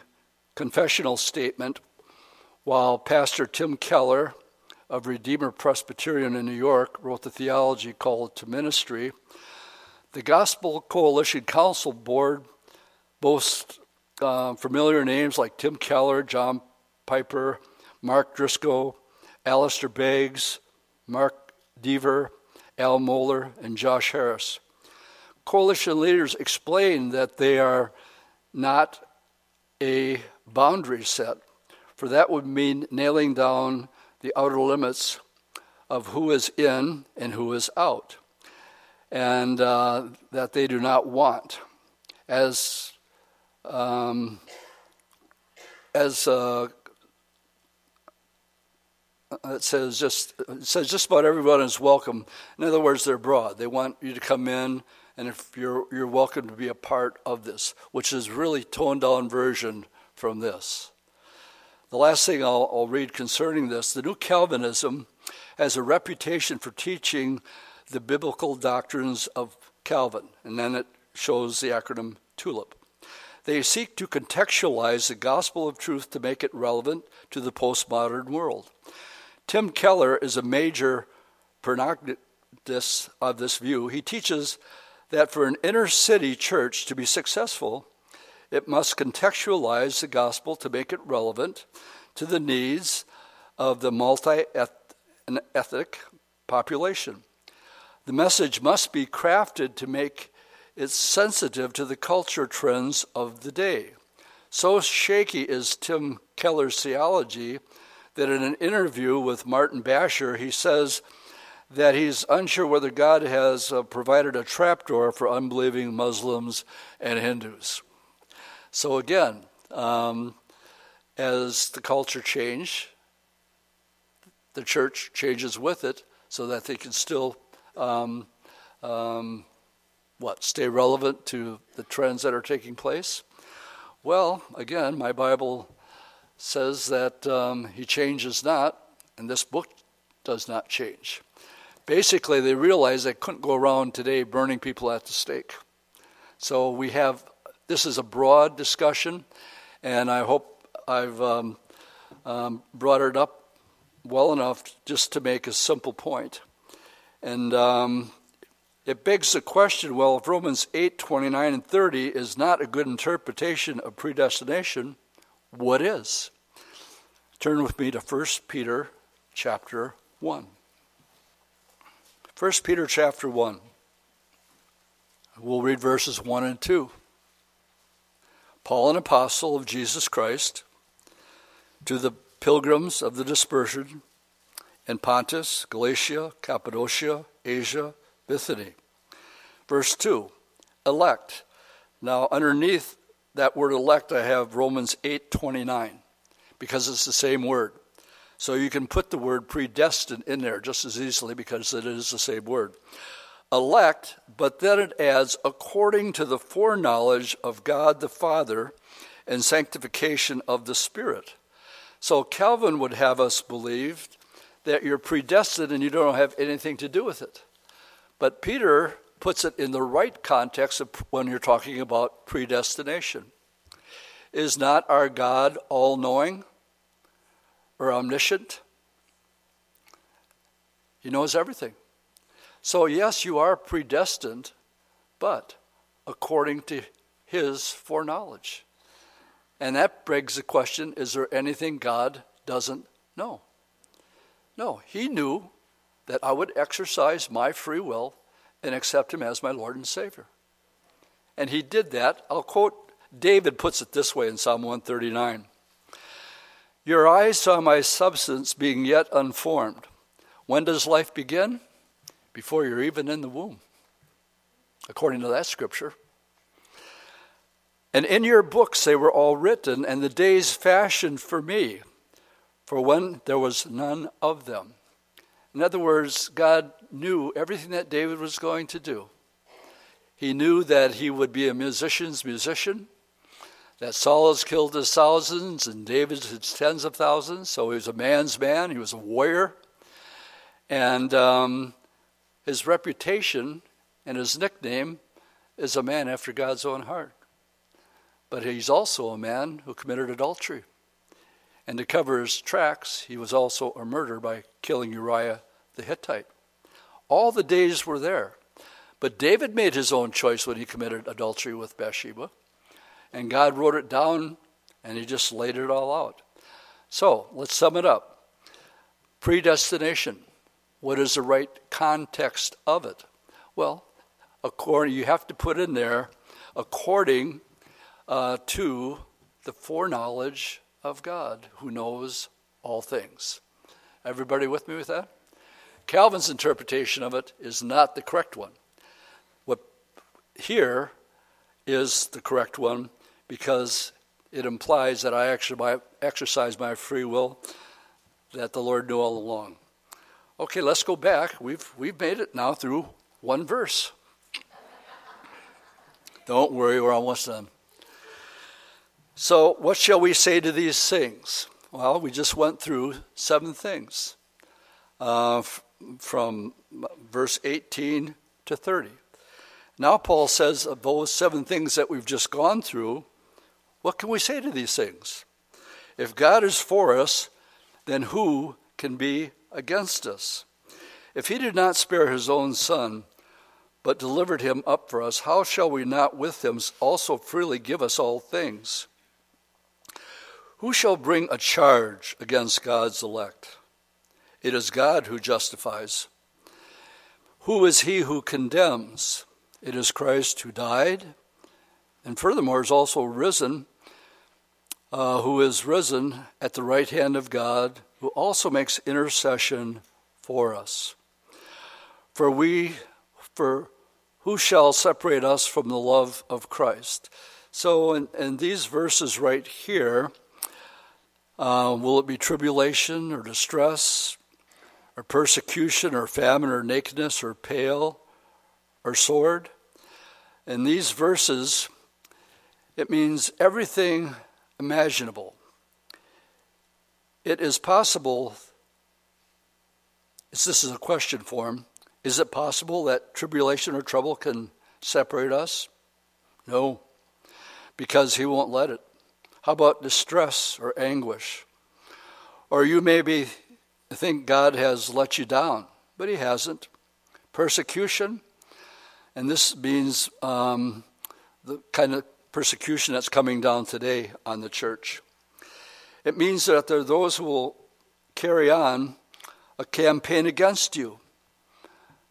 [SPEAKER 1] confessional statement, while Pastor Tim Keller of Redeemer Presbyterian in New York wrote the theology called to ministry. The Gospel Coalition Council Board boasts uh, familiar names like Tim Keller, John Piper, Mark Driscoll, Alistair Beggs, Mark Dever, Al Mohler, and Josh Harris. Coalition leaders explain that they are not a boundary set, for that would mean nailing down the outer limits of who is in and who is out and uh, that they do not want. As um, as uh, it says just it says just about everyone is welcome. In other words, they're broad. They want you to come in, and if you're you're welcome to be a part of this, which is really toned down version from this. The last thing I'll, I'll read concerning this: the New Calvinism has a reputation for teaching the biblical doctrines of Calvin, and then it shows the acronym TULIP. They seek to contextualize the gospel of truth to make it relevant to the postmodern world. Tim Keller is a major protagonist of this view. He teaches that for an inner city church to be successful, it must contextualize the gospel to make it relevant to the needs of the multi ethnic population. The message must be crafted to make it sensitive to the culture trends of the day. So shaky is Tim Keller's theology that in an interview with Martin Bashir, he says that he's unsure whether God has uh, provided a trapdoor for unbelieving Muslims and Hindus. So again, um, as the culture change, the church changes with it so that they can still um, um, what, stay relevant to the trends that are taking place? Well, again, my Bible says that um, he changes not, and this book does not change. Basically, they realized they couldn't go around today burning people at the stake. So we have this is a broad discussion, and I hope I've um, um, brought it up well enough just to make a simple point. And um, it begs the question well, if Romans 8 29 and 30 is not a good interpretation of predestination, what is? Turn with me to 1 Peter chapter 1. 1 Peter chapter 1. We'll read verses 1 and 2. Paul, an apostle of Jesus Christ, to the pilgrims of the dispersion in Pontus, Galatia, Cappadocia, Asia, Bithynia. Verse 2 elect. Now, underneath that word elect, I have Romans 8 29, because it's the same word. So you can put the word predestined in there just as easily because it is the same word. Elect, but then it adds according to the foreknowledge of God the Father and sanctification of the Spirit. So Calvin would have us believe that you're predestined and you don't have anything to do with it. But Peter puts it in the right context of when you're talking about predestination. Is not our God all knowing or omniscient? He knows everything. So, yes, you are predestined, but according to his foreknowledge. And that begs the question is there anything God doesn't know? No, he knew that I would exercise my free will and accept him as my Lord and Savior. And he did that. I'll quote David puts it this way in Psalm 139 Your eyes saw my substance being yet unformed. When does life begin? Before you're even in the womb, according to that scripture. And in your books they were all written, and the days fashioned for me, for when there was none of them. In other words, God knew everything that David was going to do. He knew that he would be a musician's musician, that Saul has killed his thousands and David his tens of thousands, so he was a man's man, he was a warrior. And um, his reputation and his nickname is a man after God's own heart. But he's also a man who committed adultery. And to cover his tracks, he was also a murderer by killing Uriah the Hittite. All the days were there. But David made his own choice when he committed adultery with Bathsheba. And God wrote it down and he just laid it all out. So let's sum it up. Predestination. What is the right context of it? Well, according you have to put in there according uh, to the foreknowledge of God who knows all things. Everybody with me with that? Calvin's interpretation of it is not the correct one. What here is the correct one because it implies that I actually exercise my free will that the Lord knew all along. Okay, let's go back. We've, we've made it now through one verse. Don't worry, we're almost done. So, what shall we say to these things? Well, we just went through seven things uh, f- from verse 18 to 30. Now, Paul says of those seven things that we've just gone through, what can we say to these things? If God is for us, then who can be against us? If he did not spare his own son, but delivered him up for us, how shall we not with him also freely give us all things? Who shall bring a charge against God's elect? It is God who justifies. Who is he who condemns? It is Christ who died, and furthermore is also risen, uh, who is risen at the right hand of God, who also makes intercession for us. For we, for who shall separate us from the love of Christ? So, in, in these verses right here, uh, will it be tribulation or distress or persecution or famine or nakedness or pale or sword? In these verses, it means everything imaginable. It is possible, this is a question form, is it possible that tribulation or trouble can separate us? No, because He won't let it. How about distress or anguish? Or you maybe think God has let you down, but He hasn't. Persecution, and this means um, the kind of persecution that's coming down today on the church. It means that there are those who will carry on a campaign against you,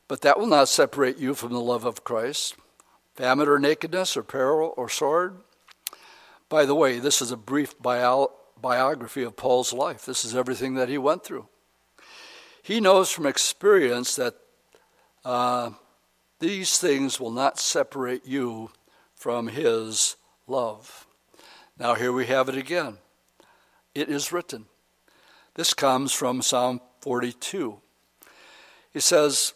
[SPEAKER 1] but that will not separate you from the love of Christ. Famine or nakedness or peril or sword, by the way, this is a brief bio- biography of Paul's life. This is everything that he went through. He knows from experience that uh, these things will not separate you from his love. Now, here we have it again. It is written. This comes from Psalm 42. He says,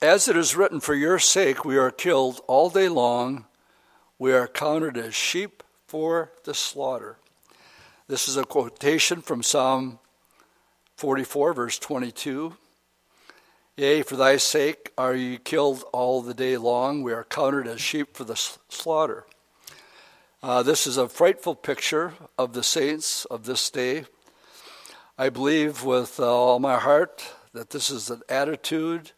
[SPEAKER 1] As it is written, for your sake we are killed all day long, we are counted as sheep for the slaughter. This is a quotation from Psalm 44, verse 22. Yea, for thy sake are ye killed all the day long. We are counted as sheep for the slaughter. Uh, this is a frightful picture of the saints of this day. I believe with uh, all my heart that this is an attitude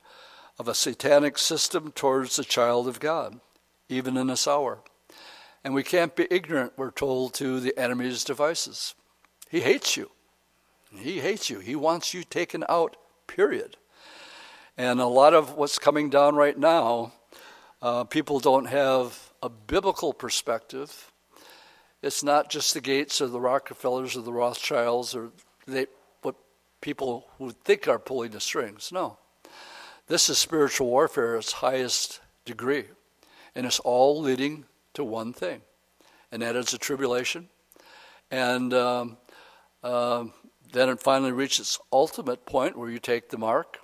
[SPEAKER 1] of a satanic system towards the child of God, even in this hour. And we can't be ignorant, we're told, to the enemy's devices. He hates you. He hates you. He wants you taken out, period. And a lot of what's coming down right now, uh, people don't have a biblical perspective. It's not just the Gates or the Rockefellers or the Rothschilds or they, what people would think are pulling the strings. No. This is spiritual warfare at its highest degree. And it's all leading to one thing, and that is a tribulation. And um, uh, then it finally reaches its ultimate point where you take the mark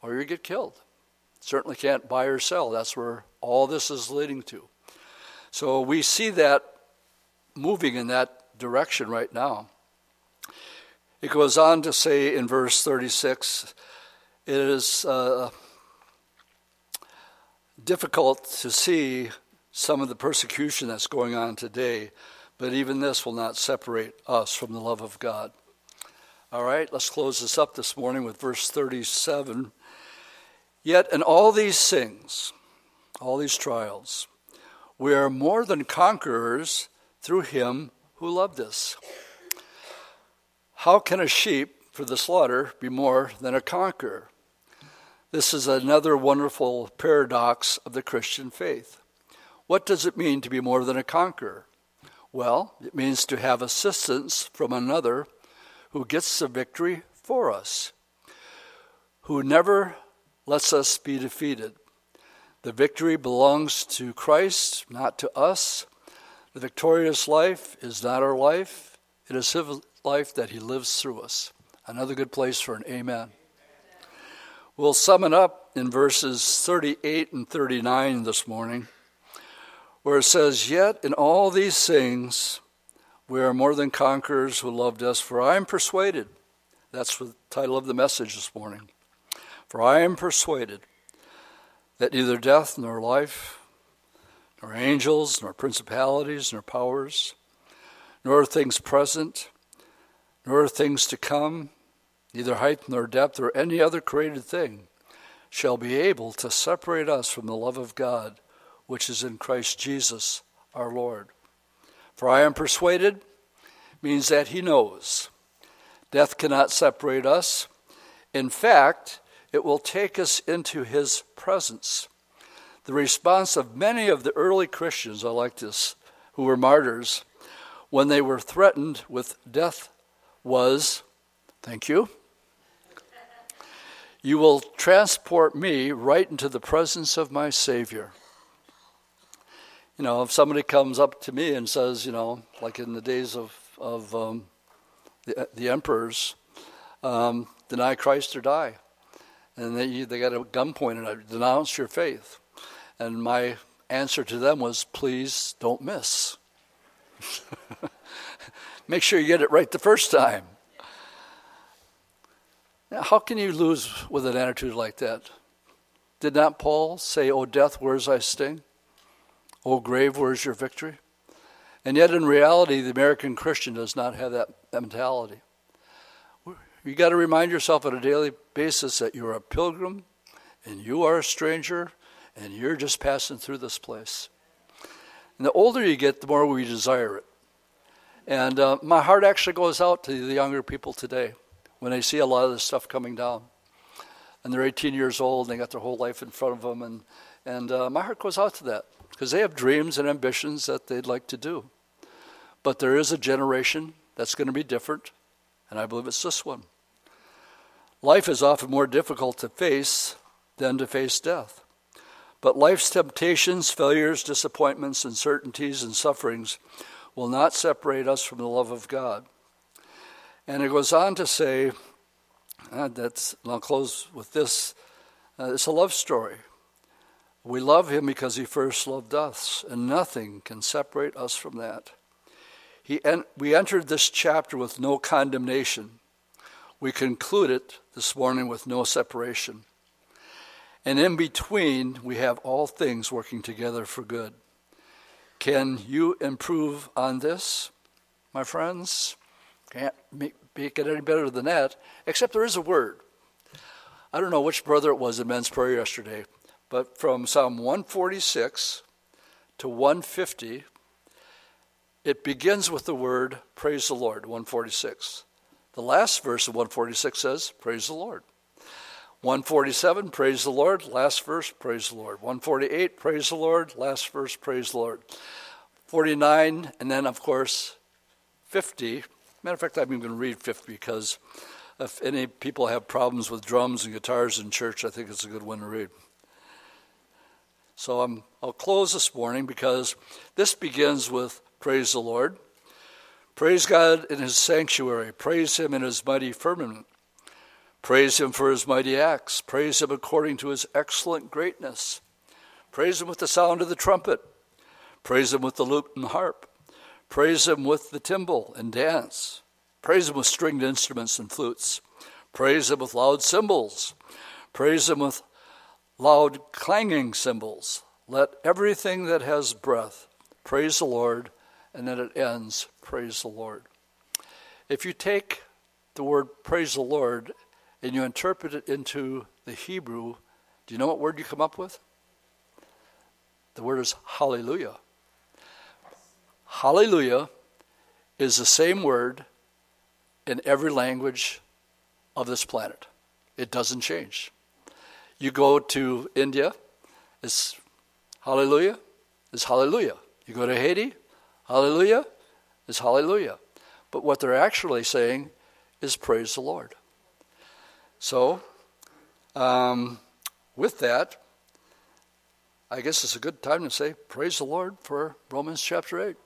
[SPEAKER 1] or you get killed. Certainly can't buy or sell. That's where all this is leading to. So we see that moving in that direction right now. It goes on to say in verse 36 it is uh, difficult to see some of the persecution that's going on today, but even this will not separate us from the love of God. All right, let's close this up this morning with verse 37. Yet in all these things, all these trials, we are more than conquerors through him who loved us. How can a sheep for the slaughter be more than a conqueror? This is another wonderful paradox of the Christian faith. What does it mean to be more than a conqueror? Well, it means to have assistance from another who gets the victory for us, who never lets us be defeated. The victory belongs to Christ, not to us. The victorious life is not our life, it is His life that He lives through us. Another good place for an amen. We'll sum it up in verses 38 and 39 this morning, where it says, Yet in all these things we are more than conquerors who loved us, for I am persuaded. That's the title of the message this morning. For I am persuaded that neither death nor life, nor angels, nor principalities, nor powers, nor things present, nor things to come, neither height nor depth or any other created thing shall be able to separate us from the love of God which is in Christ Jesus our Lord. For I am persuaded means that he knows. Death cannot separate us. In fact, it will take us into his presence. The response of many of the early Christians, I like this, who were martyrs, when they were threatened with death was, thank you, you will transport me right into the presence of my Savior. You know, if somebody comes up to me and says, you know, like in the days of, of um, the, the emperors, um, deny Christ or die. And they, they got a gun pointed at denounce your faith. And my answer to them was, please don't miss. Make sure you get it right the first time. How can you lose with an attitude like that? Did not Paul say, O death, where's thy sting? O grave, where's your victory? And yet, in reality, the American Christian does not have that mentality. You got to remind yourself on a daily basis that you're a pilgrim and you are a stranger and you're just passing through this place. And the older you get, the more we desire it. And uh, my heart actually goes out to the younger people today when they see a lot of this stuff coming down. And they're 18 years old and they got their whole life in front of them. And, and uh, my heart goes out to that because they have dreams and ambitions that they'd like to do. But there is a generation that's going to be different, and I believe it's this one. Life is often more difficult to face than to face death. But life's temptations, failures, disappointments, uncertainties, and sufferings will not separate us from the love of God. And it goes on to say, uh, that's, I'll close with this uh, it's a love story. We love him because he first loved us, and nothing can separate us from that. He en- we entered this chapter with no condemnation. We conclude it this morning with no separation. And in between, we have all things working together for good. Can you improve on this, my friends? Can't make, make it any better than that, except there is a word. I don't know which brother it was in men's prayer yesterday, but from Psalm 146 to 150, it begins with the word praise the Lord, 146. The last verse of 146 says, Praise the Lord. 147, praise the Lord. Last verse, praise the Lord. 148, praise the Lord. Last verse, praise the Lord. 49, and then, of course, 50. Matter of fact, I'm even going to read 50 because if any people have problems with drums and guitars in church, I think it's a good one to read. So i will close this morning because this begins with Praise the Lord. Praise God in His sanctuary. Praise Him in His mighty firmament. Praise Him for His mighty acts. Praise Him according to His excellent greatness. Praise Him with the sound of the trumpet. Praise Him with the lute and harp. Praise Him with the timbrel and dance. Praise Him with stringed instruments and flutes. Praise Him with loud cymbals. Praise Him with loud clanging cymbals. Let everything that has breath praise the Lord, and then it ends, praise the Lord. If you take the word praise the Lord and you interpret it into the Hebrew, do you know what word you come up with? The word is hallelujah. Hallelujah is the same word in every language of this planet. It doesn't change. You go to India, it's hallelujah, it's hallelujah. You go to Haiti, hallelujah, it's hallelujah. But what they're actually saying is praise the Lord. So, um, with that, I guess it's a good time to say praise the Lord for Romans chapter 8.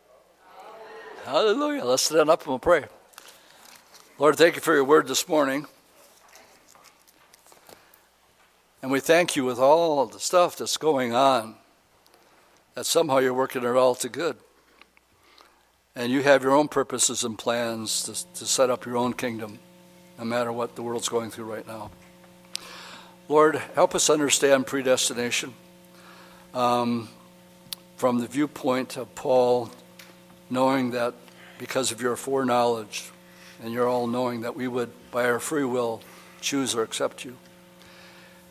[SPEAKER 1] Hallelujah. Let's stand up and we'll pray. Lord, thank you for your word this morning. And we thank you with all the stuff that's going on, that somehow you're working it all to good. And you have your own purposes and plans to, to set up your own kingdom, no matter what the world's going through right now. Lord, help us understand predestination um, from the viewpoint of Paul, knowing that because of your foreknowledge and your all knowing, that we would, by our free will, choose or accept you.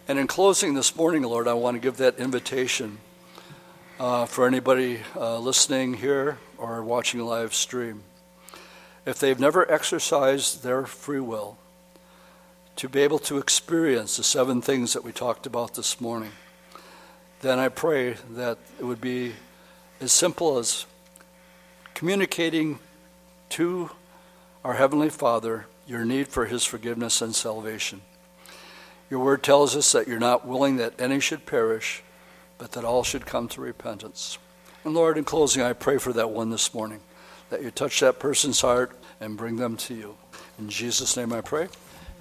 [SPEAKER 1] And in closing this morning, Lord, I want to give that invitation uh, for anybody uh, listening here or watching live stream. If they've never exercised their free will, to be able to experience the seven things that we talked about this morning, then I pray that it would be as simple as communicating to our Heavenly Father your need for His forgiveness and salvation. Your word tells us that you're not willing that any should perish, but that all should come to repentance. And Lord, in closing, I pray for that one this morning, that you touch that person's heart and bring them to you. In Jesus' name I pray.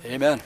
[SPEAKER 1] Amen.